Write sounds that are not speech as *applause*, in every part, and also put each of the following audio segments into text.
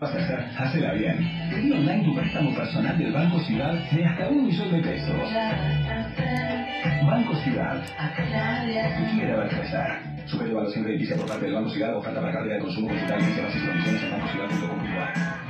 vas a hacer, hacela bien. Pedí online tu préstamo personal del Banco Ciudad de hasta un millón de pesos. Banco Ciudad. Quiere ver crecer. Supera evaluación crediticia por parte del Banco Ciudad. Oferta para cartera de consumo. Consulta licencia, bases y condiciones en bancociudad.com.ar.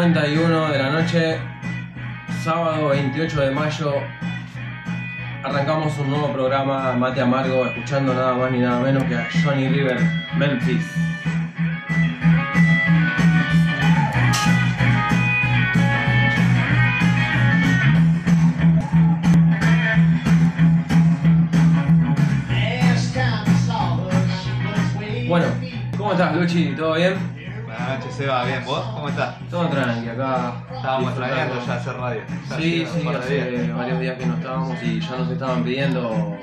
51 de la noche, sábado 28 de mayo. Arrancamos un nuevo programa, Mate Amargo, escuchando nada más ni nada menos que a Johnny River, Memphis. Bueno, ¿cómo estás, Luchi? ¿Todo bien? Buenas noches, Seba. Bien, ¿vos? ¿Cómo estás? Todo tranqui acá. Estábamos planeando ya hacer radio. Ya Sí, un sí, hace días. varios días que no estábamos y ya nos estaban pidiendo.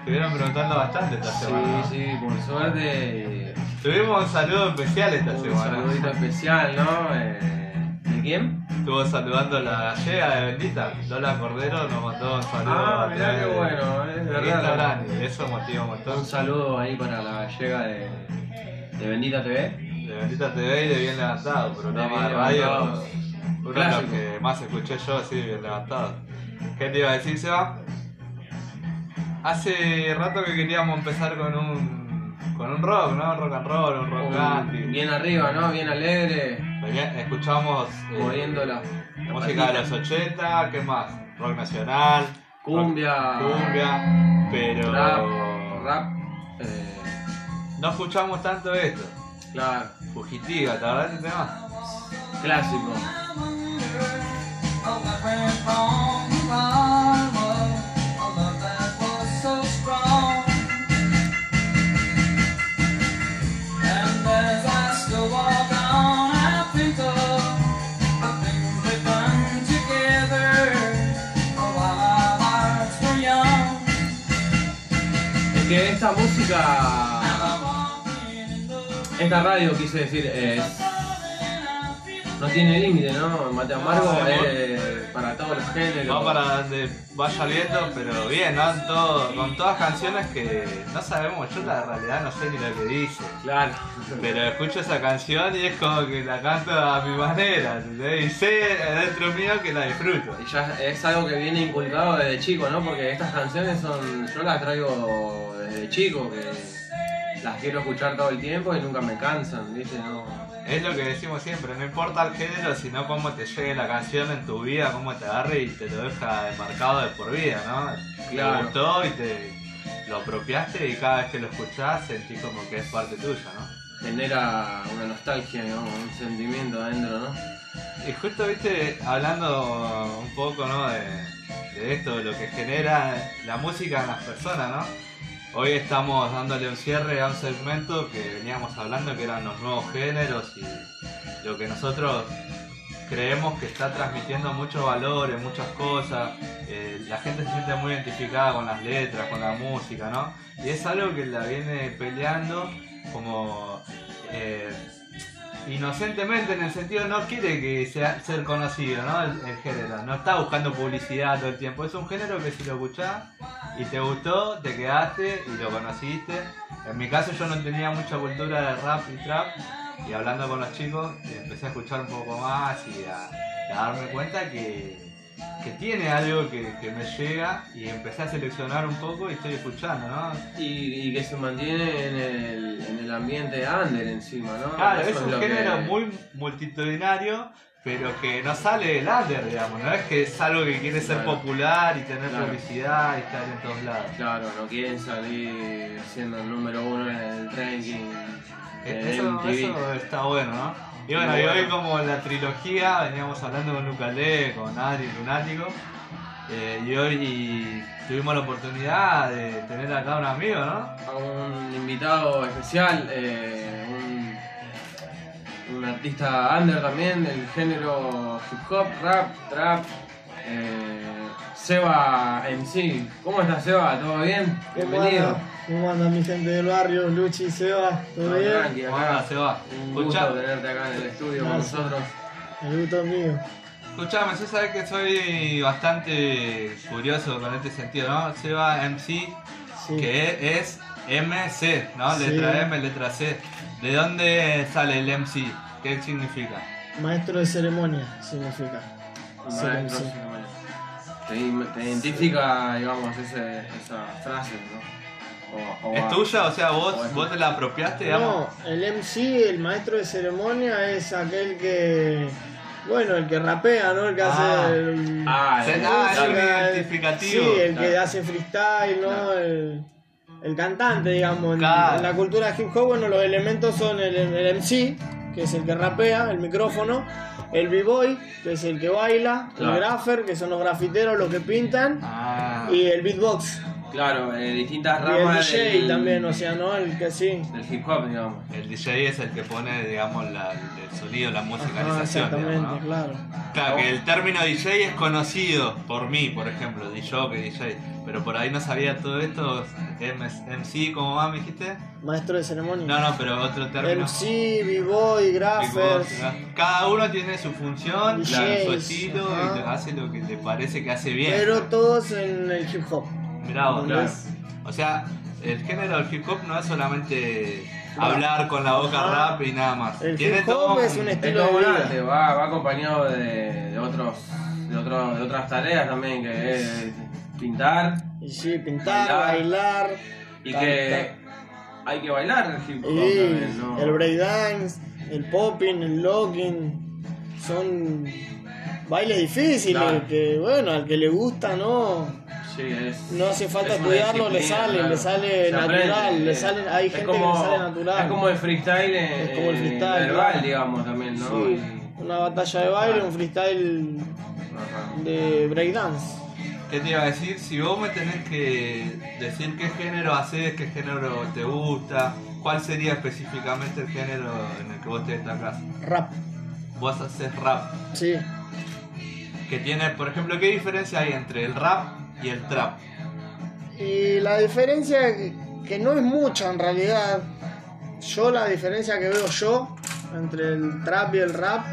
Estuvieron preguntando bastante esta Sí, semana. ¿no? sí, por suerte. Tuvimos un saludo especial esta Un semana. saludito especial, ¿no? Eh, ¿De quién? Estuvo saludando la gallega de Bendita. Lola Cordero nos mandó un saludo. Ah, mirá qué bueno, es verdad. Eso motiva un montón. Un saludo ahí para la gallega de, de Bendita TV. De Bendita TV y de Bien Levantado, programa De radio. Uno de los que más escuché yo, sí, Bien Levantado. ¿Qué te iba a decir, Seba? Hace rato que queríamos empezar con un con un rock, ¿no? Rock and roll, un rock Un- country. bien arriba, ¿no? Bien alegre, Escuchamos eh, la, música de los 80, ¿qué más? Rock nacional, Cumbia, rock- cumbia, pero rap, rap. eh, no escuchamos tanto esto. Claro, Fugitiva, ¿te acuerdas de ese tema? clásico. Es que esta música, esta radio, quise decir, es, no tiene límite, ¿no? Mate Amargo No, es para todos los géneros. Va para donde vaya viento, pero bien, ¿no? Todo- con todas canciones que no sabemos, yo la realidad no sé ni lo que dice. Claro. Pero escucho esa canción y es como que la canto a mi manera, ¿entendés? Y sé dentro mío que la disfruto. Y ya es algo que viene inculcado desde chico, ¿no? Porque estas canciones son. Yo las traigo desde chico, que las quiero escuchar todo el tiempo y nunca me cansan, ¿viste? No. Es lo que decimos siempre, no importa el género, sino cómo te llegue la canción en tu vida, cómo te agarre y te lo deja marcado de por vida, ¿no? Claro. Te gustó y te lo apropiaste y cada vez que lo escuchás sentís como que es parte tuya, ¿no? Genera una nostalgia, digamos, un sentimiento adentro, ¿no? Y justo, viste, hablando un poco, ¿no? De, de esto, de lo que genera la música en las personas, ¿no? Hoy estamos dándole un cierre a un segmento que veníamos hablando, que eran los nuevos géneros y lo que nosotros creemos que está transmitiendo muchos valores, muchas cosas. eh, la gente se siente muy identificada con las letras, con la música, ¿no? Y es algo que la viene peleando como eh, inocentemente en el sentido no quiere que sea ser conocido, ¿no? El, género, no está buscando publicidad todo el tiempo. Es un género que si lo escuchás y te gustó, te quedaste y lo conociste. En mi caso yo no tenía mucha cultura de rap y trap y hablando con los chicos empecé a escuchar un poco más y a darme cuenta que, que tiene algo que, que me llega y empecé a seleccionar un poco y estoy escuchando, ¿no? Y, y que se mantiene en el, en el ambiente under encima, ¿no? Claro, Eso es un que- género muy multitudinario, pero que no sale del under, digamos, no es que es algo que quiere ser Claro. popular y tener Claro. publicidad y estar en todos lados. Claro, no quieren salir siendo el número uno en el ranking. de Eso, eso está bueno, ¿no? Y bueno, y hoy como la trilogía, veníamos hablando con Lucalé, con Adri, Lunático, eh, y hoy tuvimos la oportunidad de tener acá un amigo, ¿no? a un invitado especial, eh, un, un artista under también del género hip hop, rap, trap, eh, Seba MC. ¿Cómo estás Seba? ¿Todo bien? ¿Cómo Bienvenido. ¿Cómo anda mi gente del barrio? Luchi, Seba, ¿todo bien? tranqui, ¿Cómo acá. anda, Seba? Un gusto Escuchá- tenerte acá en el estudio con nosotros. El gusto es mío. Escuchame, yo sabés que soy bastante curioso con este sentido, ¿no? Seba MC, Sí. que es MC, ¿no? Sí. Letra M, letra C. ¿De dónde sale el MC? ¿Qué significa? Maestro de ceremonia significa. Sí, Maestro, sí. bueno. Te, te identifica, digamos, ese, esa frase, ¿no? O- o ¿Es a- tuya? O sea, vos, o vos te la apropiaste, digamos. No, el MC, el maestro de ceremonia, es aquel que. Bueno, el que rapea, ¿no? El que Ah. hace. El, Ah, el- ah, un música, identificativo. Sí, el que hace freestyle, ¿no? Claro. El, el cantante, digamos. En- Claro. En la cultura hip hop, bueno, los elementos son el, el MC, que es el que rapea, el micrófono, el b-boy, que es el que baila, Claro. el graffer, que son los grafiteros, los que pintan, Ah, y el beatbox. Claro, eh, distintas Y el ramas DJ del, también, o sea, ¿no? El que sí. del hip hop, digamos. el DJ es el que pone, digamos, la- el sonido, la Ajá, musicalización. exactamente, digamos, ¿no? claro. Claro, que el término DJ es conocido por mí, por ejemplo, DJ, que DJ, pero por ahí no sabía todo esto. MC, ¿cómo más me dijiste? Maestro de ceremonia. No, no, pero otro término. MC, b-boy, graffers. Cada uno tiene su función, DJs, su estilo ajá. y te- hace lo que le parece que hace bien. Pero todos en el hip hop. Mirá vos, Claro. O sea, el género del hip hop no es solamente hablar con la boca Ajá. rap y nada más. El Tiene hip todo hop es un Es estilo todo de vida. va, va acompañado de, de otros, de, otro- de otras tareas también, que es pintar Y sí, pintar, Bailar. bailar. y cantar. que hay que bailar el hip hop Y también, ¿no? el breakdance, el popping, el locking, son bailes difíciles Claro. que, bueno, al que le gusta, no, Sí, es, no hace falta estudiarlo, le sale, claro. le sale Se aprende, natural, le eh, sale, hay gente como- que le sale natural. Es como el freestyle, eh, Es como el freestyle, verbal, digamos, también, ¿no? Sí, Y- una batalla de baile, Claro. un freestyle ajá. de breakdance. ¿Qué te iba a decir? Si vos me tenés que decir qué género haces, qué género te gusta, ¿cuál sería específicamente el género en el que vos te destacás? Rap, Vos haces rap. sí. Que tiene, por ejemplo, ¿qué diferencia hay entre el rap y el trap? Y la diferencia, que no es mucha en realidad, yo la diferencia que veo yo entre el trap y el rap,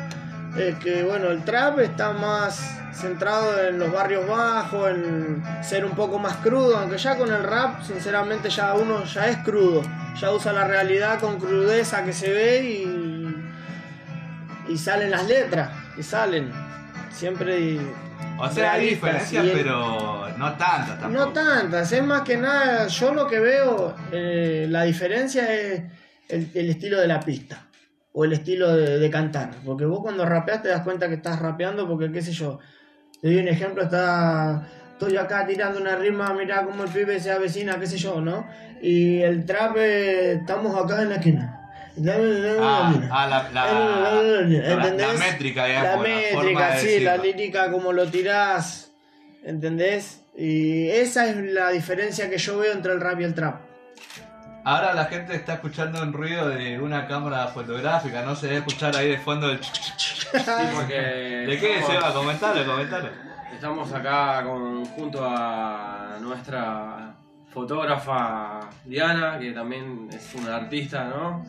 es que bueno, el trap está más centrado en los barrios bajos, en ser un poco más crudo, aunque ya con el rap, sinceramente ya uno ya es crudo, ya usa la realidad con crudeza que se ve y, y salen las letras, y salen, siempre... O sea, hay diferencias, el- pero no tantas tampoco. no tantas, es más que nada, yo lo que veo, eh, la diferencia es el, el estilo de la pista o el estilo de, de cantar. Porque vos cuando rapeas te das cuenta que estás rapeando porque, qué sé yo, te doy un ejemplo, está, estoy acá tirando una rima, mira cómo el pibe se avecina, qué sé yo, ¿no? Y el trap, eh, estamos acá en la esquina. Ah, ah, la, la, la- ¿Entendés? la métrica, La digamos. forma métrica, de sí, la lírica, como lo tirás, ¿entendés? Y esa es la diferencia que yo veo entre el rap y el trap. Ahora la gente está escuchando un ruido de una cámara fotográfica, no se debe escuchar ahí de fondo el... ch- ch- ch- Sí, porque ¿De qué, estamos- Seba? Comentalo, comentalo. Estamos acá con, junto a nuestra fotógrafa Diana, que también es una artista, ¿no?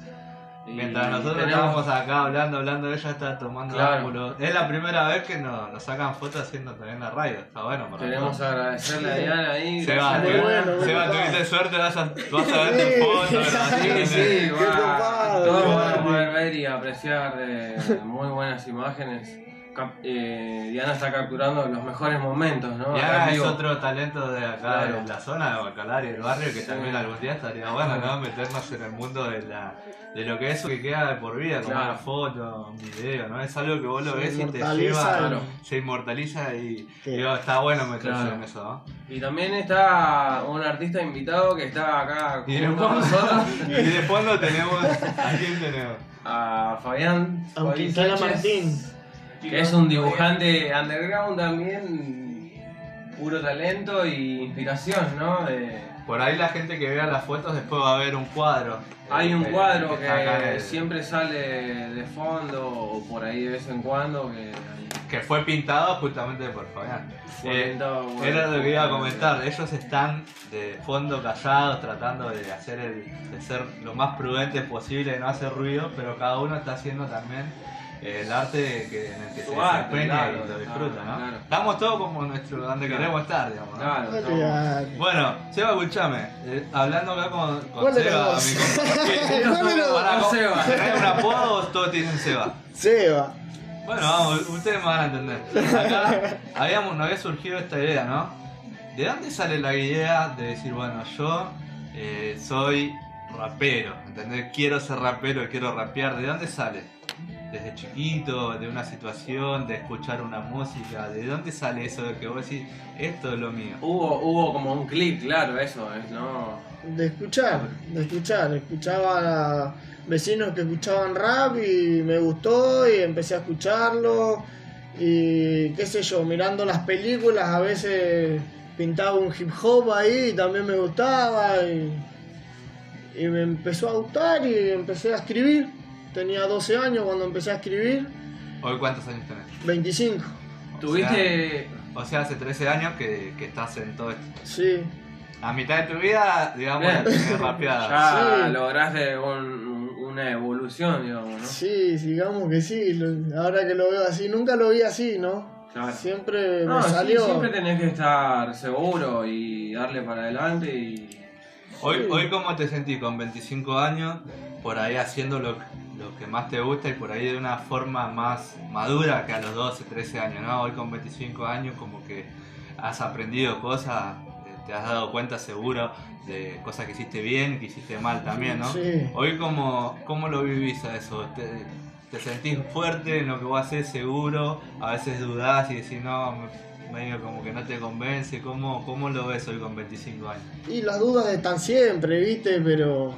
Mientras nosotros tenemos- estábamos acá hablando, hablando, ella está tomando Claro. ángulos. Es la primera vez que nos, nos sacan fotos haciendo también la radio, está bueno. para Queremos agradecerle a Diana ahí. Seba, bueno, tuviste suerte, vas a, vas a verte en fotos, Sí, sí, va. Todos van a poder ver y apreciar de muy buenas imágenes. Eh, Diana está capturando los mejores momentos, ¿no? Y ahora es otro talento de acá, Claro. de la zona de Bacalar y el barrio, que Sí. también algún día estaría bueno, ¿no? Meternos en el mundo de, la, de lo que es que queda de por vida, como Claro. una foto, un video, ¿no? Es algo que vos lo Se ves y te lleva, se inmortaliza y Sí. digo, está bueno meterse Claro. en eso, ¿no? Y también está un artista invitado que está acá Y a nosotros, *laughs* y de fondo tenemos, ¿a quién tenemos? a Fabián A Martín. Que es un dibujante underground también, puro talento y inspiración, ¿no? De- Por ahí la gente que vea las fotos después va a ver un cuadro. Hay un Eh, cuadro que el- siempre sale de fondo o por ahí de vez en cuando que que fue pintado justamente por Fabián. fue Eh, pintado Era lo que iba a comentar, ellos están de fondo callados tratando de hacer el, de ser lo más prudentes posible, de no hacer ruido, pero cada uno está haciendo también eh, el arte que, en el que Su se arte, desempeña claro, y lo disfruta, ¿no? claro. Estamos todos como nuestro donde Claro. queremos estar, digamos. ¿no? Bueno, Seba, escuchame, eh, hablando acá con, con ¿Cuál de Seba, mi compañero. *laughs* ¿tenés un apodo o todos tienen Seba? Seba. Bueno, vamos, ustedes me van a entender. Acá habíamos, nos había surgido esta idea, ¿no? ¿De dónde sale la idea de decir, bueno, yo eh, soy rapero, ¿entendés? Quiero ser rapero, quiero rapear. ¿De dónde sale? Desde chiquito, de una situación, de escuchar una música. ¿De dónde sale eso de que vos decís, esto es lo mío? Hubo, hubo como un clic, claro, eso, es, ¿no? De escuchar, de escuchar. Escuchaba a vecinos que escuchaban rap y me gustó y empecé a escucharlo. Y qué sé yo, mirando las películas a veces pintaba un hip hop ahí y también me gustaba. Y, y me empezó a gustar y empecé a escribir. Tenía 12 años cuando empecé a escribir, ¿Hoy cuántos años tenés? 25. O Tuviste... sea, o sea, hace 13 años que, que estás en todo esto. Sí, A mitad de tu vida, digamos, la tenés *laughs* rapeada. Ya Sí. lograste un- una evolución, digamos, ¿no? sí, digamos que sí. Ahora que lo veo así, nunca lo vi así, ¿no? Claro. Siempre No, me sí, salió. siempre tenés que estar seguro y darle para adelante y... Hoy, Sí. hoy ¿cómo te sentís con 25 años? Por ahí haciendo lo, lo que más te gusta y por ahí de una forma más madura que a los 12, 13 años, ¿no? Hoy con 25 años como que has aprendido cosas, te, has dado cuenta seguro de cosas que hiciste bien y que hiciste mal también, ¿no? Sí. Hoy cómo, cómo lo vivís a eso? ¿Te, te sentís fuerte en lo que vos haces seguro? A veces dudás y decís, no, me- medio como que no te convence. ¿Cómo, cómo lo ves hoy con 25 años? Y las dudas están siempre, ¿viste? Pero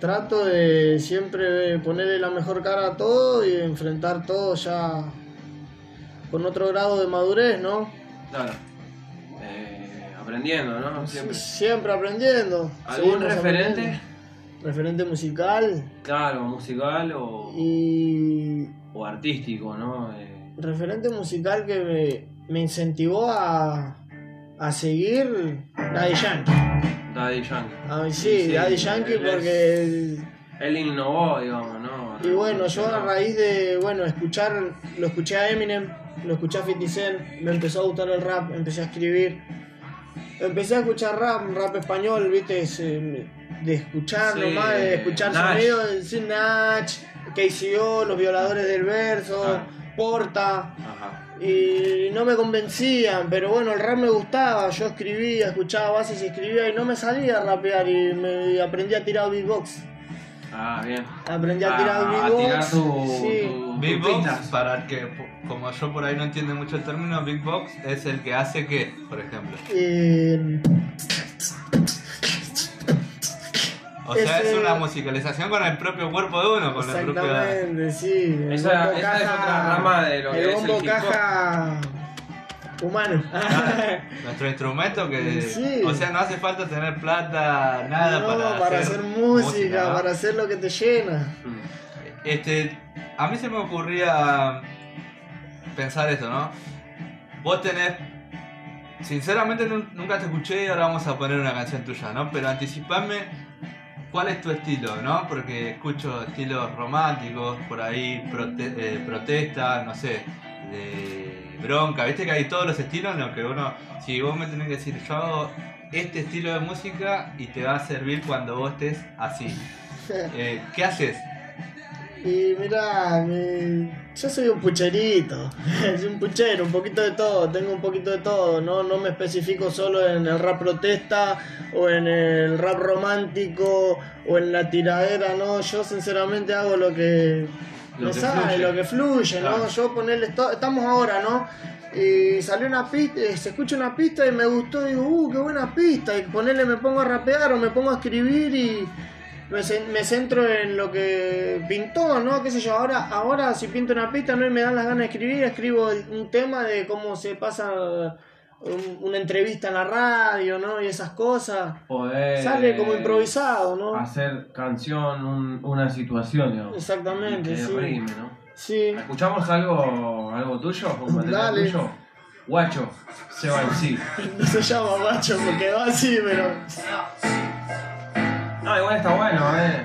trato de siempre ponerle la mejor cara a todo y enfrentar todo ya con otro grado de madurez, ¿no? Claro. Eh, aprendiendo, ¿no? Siempre. Siempre aprendiendo. ¿Algún referente? aprendiendo. Referente musical Claro, musical o, y o artístico, ¿no? Eh, referente musical que me, me incentivó a, a seguir Daddy Yankee. Daddy Yankee. Ay, sí, Sí, Daddy Yankee él es- porque Él innovó, digamos, ¿no? Y bueno, yo a raíz de, bueno, escuchar, lo escuché a Eminem, lo escuché a 50 Cent, me empezó a gustar el rap, empecé a escribir. Empecé a escuchar rap, rap español, viste, de escuchar Sí, nomás, de escuchar Nach. sonidos, decir Nach, KCO, Los Violadores del Verso, Ah. Porta, Ajá. Y no me convencían, pero bueno, el rap me gustaba, yo escribía, escuchaba bases y escribía y no me salía a rapear y me aprendí a tirar beatbox. Ah, bien. Aprendí a Ah, tirar a beatbox. tirar tu- sí. tu- Big tus Box, pistas. para que, como yo por ahí no entiendo mucho el término, Big Box es el que hace que, por ejemplo. Eh, O sea, Ese- es una musicalización con el propio cuerpo de uno, con la propia... Exactamente, sí. El Esa- esa es otra rama de lo que el es el caja humano. Nuestro instrumento que... Sí. O sea, no hace falta tener plata, nada no, para, para hacer música, para hacer lo que te llena. Mm. Este, a mí se me ocurría pensar esto, ¿no? Vos tenés... Sinceramente nun- nunca te escuché y ahora vamos a poner una canción tuya, ¿no? Pero anticipame cuál es tu estilo, ¿no? Porque escucho estilos románticos, por ahí prote- eh, protesta, no sé, de bronca, viste que hay todos los estilos en los que uno, si vos me tenés que decir, yo hago este estilo de música y te va a servir cuando vos estés así. *laughs* Eh, ¿Qué haces? Y mira, yo soy un pucherito, *laughs* soy un puchero, un poquito de todo, tengo un poquito de todo, no, no me especifico solo en el rap protesta o en el rap romántico o en la tiradera, no, yo sinceramente hago lo que Lo me que sale, fluye. lo que fluye, ¿no? Claro. Yo ponerle, esto- estamos ahora, ¿no? Y salió una pista, eh, se escucha una pista y me gustó, digo, uh, qué buena pista, y ponerle me pongo a rapear o me pongo a escribir y me, cen- me centro en lo que pintó, ¿no? ¿Qué sé yo? Ahora, ahora si pinto una pista no y me dan las ganas de escribir, escribo un tema de cómo se pasa un- una entrevista en la radio, ¿no? Y esas cosas. Poder Sale como improvisado, ¿no? Hacer canción, un- una situación, digamos. Exactamente, sí. rime, ¿no? Sí. ¿Escuchamos algo, algo tuyo? ¿Un material Dale. tuyo? Guacho, se va en sí. *laughs* No se llama macho porque va así, pero. No, igual está bueno, eh.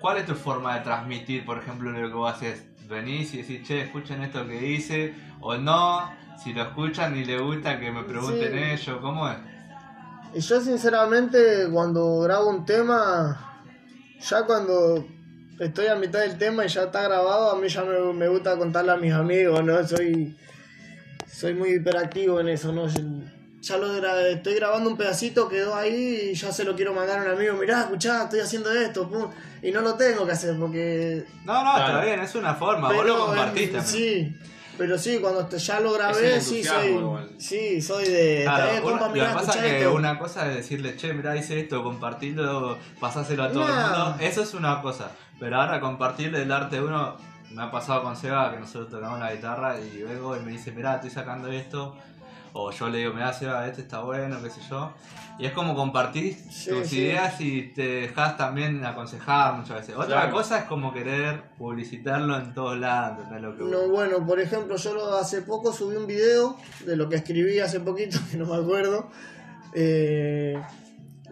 ¿Cuál es tu forma de transmitir, por ejemplo, lo que vos haces? Venís y decís, che, escuchen esto que hice, o no, si lo escuchan y les gusta que me pregunten Sí. ellos, ¿cómo es? Y yo sinceramente cuando grabo un tema, ya cuando estoy a mitad del tema y ya está grabado, a mí ya me, me gusta contarle a mis amigos, ¿no? Soy, soy muy hiperactivo en eso, ¿no? Yo- Ya lo gra- estoy grabando un pedacito, quedó ahí y ya se lo quiero mandar a un amigo, mirá, escuchá, estoy haciendo esto, pum. y no lo tengo que hacer porque... No, no, Claro. está bien, es una forma, vos lo eh, también. Sí, pero sí, cuando te- ya lo grabé, sí soy, igual. sí, soy de... Claro, "Está bien, una- compa, lo que pasa que esto". una cosa es decirle, che, mirá, hice esto, compartirlo, pasáselo a todo el mundo, eso es una cosa. Pero ahora compartirle el arte de uno, me ha pasado con Seba que nosotros tocamos la guitarra y luego él me dice, mirá, estoy sacando esto, o yo le digo, mirá, Seba, este está bueno, qué sé yo. Y es como compartir Sí, tus sí. ideas y te dejas también aconsejar muchas veces. Otra Claro. cosa es como querer publicitarlo en todos lados, ¿entendés lo que No, bueno, por ejemplo, yo lo- hace poco subí un video de lo que escribí hace poquito, *laughs* que no me acuerdo, eh,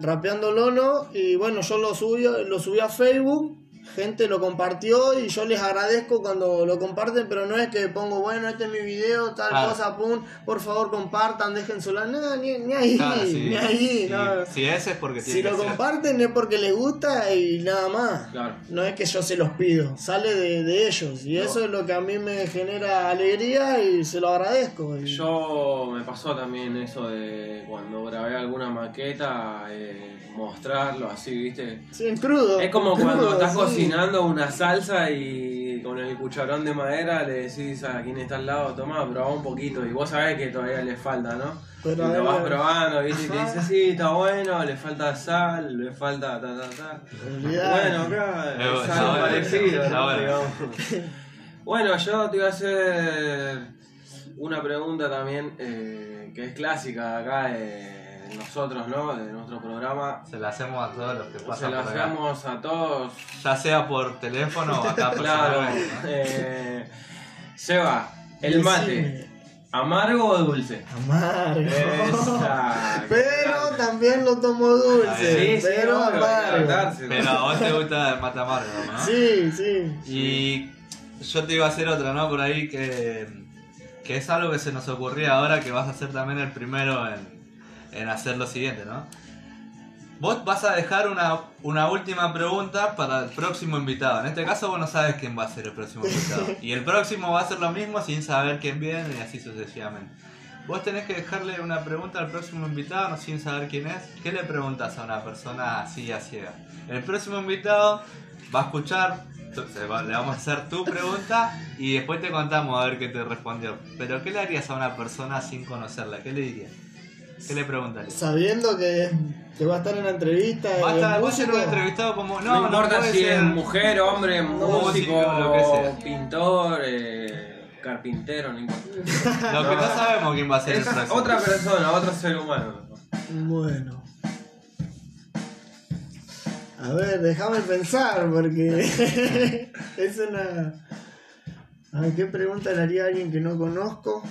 rapeando Lono, y bueno, yo lo subí, lo subí a Facebook, gente lo compartió y yo les agradezco cuando lo comparten, pero no es que pongo, bueno, este es mi video, tal cosa, pum, por favor compartan, dejen su like, no, ni, ni ahí, sí, ni ahí, sí, no. Si ese es porque Si lo comparten es porque les gusta y nada más. Claro. No es que yo se los pido, sale de, de ellos. Y eso es lo que a mí me genera alegría y se lo agradezco. Y- Yo me pasó también eso de cuando grabé alguna maqueta, eh, mostrarlo así, ¿viste? Sí, en crudo. Es como cuando estás sí. Cocinando una salsa y con el cucharón de madera le decís a quien está al lado, toma, probá un poquito. Y vos sabés que todavía le falta, ¿no? Pero y lo vas probando, ¿viste? Y te dice, sí, está bueno, le falta sal, le falta ta, ta, ta. Bueno, acá Eh, es algo parecido, está ¿no? bueno. Digamos. Bueno, yo te iba a hacer una pregunta también eh, que es clásica acá de nosotros, ¿no? De nuestro programa. Se la hacemos a todos los que Se pasan la por acá. hacemos a todos. Ya sea por teléfono o acá *laughs* Claro. Eh, Seba, el mate. ¿amargo o dulce? Amargo. Esa. Pero también lo tomo dulce. Sí, sí, pero que amargo. Pero a vos te gusta el mate amargo, ¿no? Sí, sí. Y yo te iba a hacer otra, ¿no? Por ahí que, que es algo que se nos ocurría ahora que vas a ser también el primero en, en hacer lo siguiente, ¿no? Vos vas a dejar una, una última pregunta para el próximo invitado. En este caso vos no sabes quién va a ser el próximo invitado. *laughs* Y el próximo va a ser lo mismo sin saber quién viene y así sucesivamente. Vos tenés que dejarle una pregunta al próximo invitado no sin saber quién es. ¿Qué le preguntas a una persona así a ciega? El próximo invitado va a escuchar, va- le vamos a hacer tu pregunta y después te contamos a ver qué te respondió. Pero ¿qué le harías a una persona sin conocerla? ¿Qué le dirías? ¿Qué le preguntarías? Sabiendo que, que va a estar en la entrevista. Va a y estar- va a ser un músico, entrevistado como. No, No, no, importa puede si ser- es mujer, hombre, músico, Músico, lo que sea. pintor, eh, carpintero, no importa. *laughs* Lo que no sabemos quién va a ser Es el próximo. otra persona, otro ser humano. Bueno. A ver, déjame pensar porque *laughs* es una... A ver, ¿qué pregunta le haría a alguien que no conozco?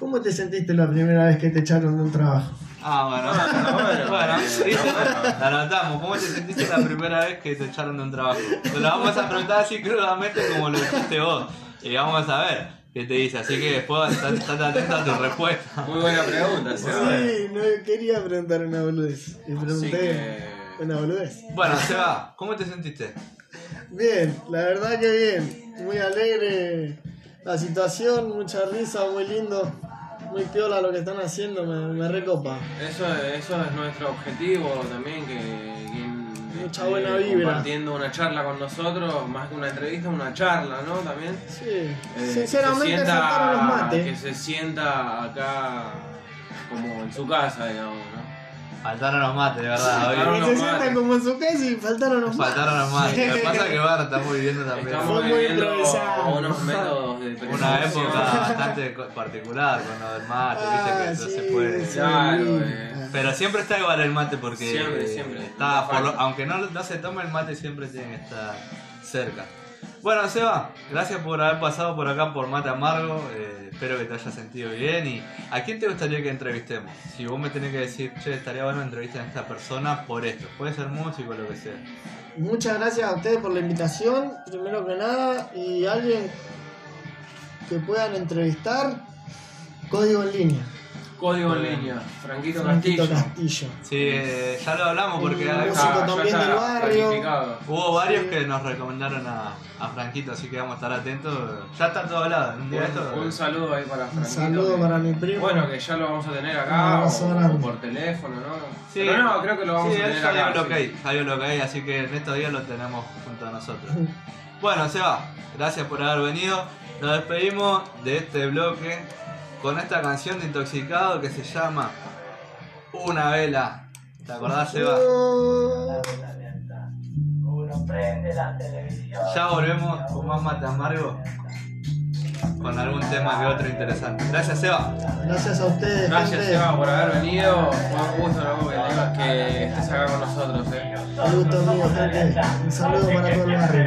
¿Cómo te sentiste la primera vez que te echaron de un trabajo? Ah, bueno. Ah, bueno. bueno, listo. La anotamos. ¿Cómo te sentiste la primera vez que te echaron de un trabajo? Te lo vamos a preguntar así crudamente como lo dijiste vos. Y vamos a ver qué te dice. Así que después estate atento a tu respuesta. Muy buena pregunta, Seba. Sí, no quería preguntar una boludez. Y pregunté que. una boludez. Bueno, Seba, ¿cómo te sentiste? Bien, la verdad que bien. Muy alegre la situación, mucha risa, muy lindo. Muy piola lo que están haciendo, me, me recopa. Eso, eso es nuestro objetivo también, que quien Mucha buena vibra. compartiendo una charla con nosotros, más que una entrevista, una charla, ¿no? También. Sí, Eh, sinceramente que se sienta- faltaron los mates. Que se sienta acá como en su casa, digamos, ¿no? Faltaron los mates, de verdad. Faltaron Hoy los Se mates. sientan como en su casa y faltaron los mates. faltaron los mates. Lo que pasa es que bueno, estamos viviendo también Estamos Fue muy improvisado. unos métodos de *laughs* una época *laughs* bastante particular con lo del mate, viste que Ah, eso se puede. sí. Claro, Sí. eh. Pero siempre está igual el mate porque Siempre, siempre. está, aunque no, no se tome el mate siempre tiene que estar cerca. Bueno, Seba, gracias por haber pasado por acá por Mate Amargo. eh, espero que te hayas sentido bien. ¿Y a quién te gustaría que entrevistemos? Si vos me tenés que decir, che, estaría bueno entrevistar a esta persona por esto. Puede ser músico lo que sea. Muchas gracias a ustedes por la invitación, primero que nada, y alguien que puedan entrevistar, código en línea. Código en línea, Franquito, Franquito Castillo. Castillo. Sí, eh, ya lo hablamos porque Un músico Ah, ya también está del barrio. hubo varios Sí. que nos recomendaron a, a Franquito, así que vamos a estar atentos. Ya está todo hablado. Un día de esto. Un, un saludo ahí para Un Franquito. saludo que- para mi primo. Bueno, que ya lo vamos a tener Un acá o, o por teléfono, ¿no? Sí, Pero no, creo que lo vamos sí, a tener ya acá. vio lo sí. que hay, ya vio lo que hay, así que en estos días lo tenemos junto a nosotros. Bueno, Seba, gracias por haber venido. Nos despedimos de este bloque con esta canción de Intoxicado que se llama Una Vela. ¿Te acordás, Seba? Ya volvemos con más mate amargo. Con algún tema que otro interesante. Gracias, Seba. gracias a ustedes, Gracias, gente. Seba, por haber venido. Fue un gusto ¿no? que, tengas- que estés acá con nosotros. ¿eh? Un gusto mío, gente. Un saludo para todo el barrio.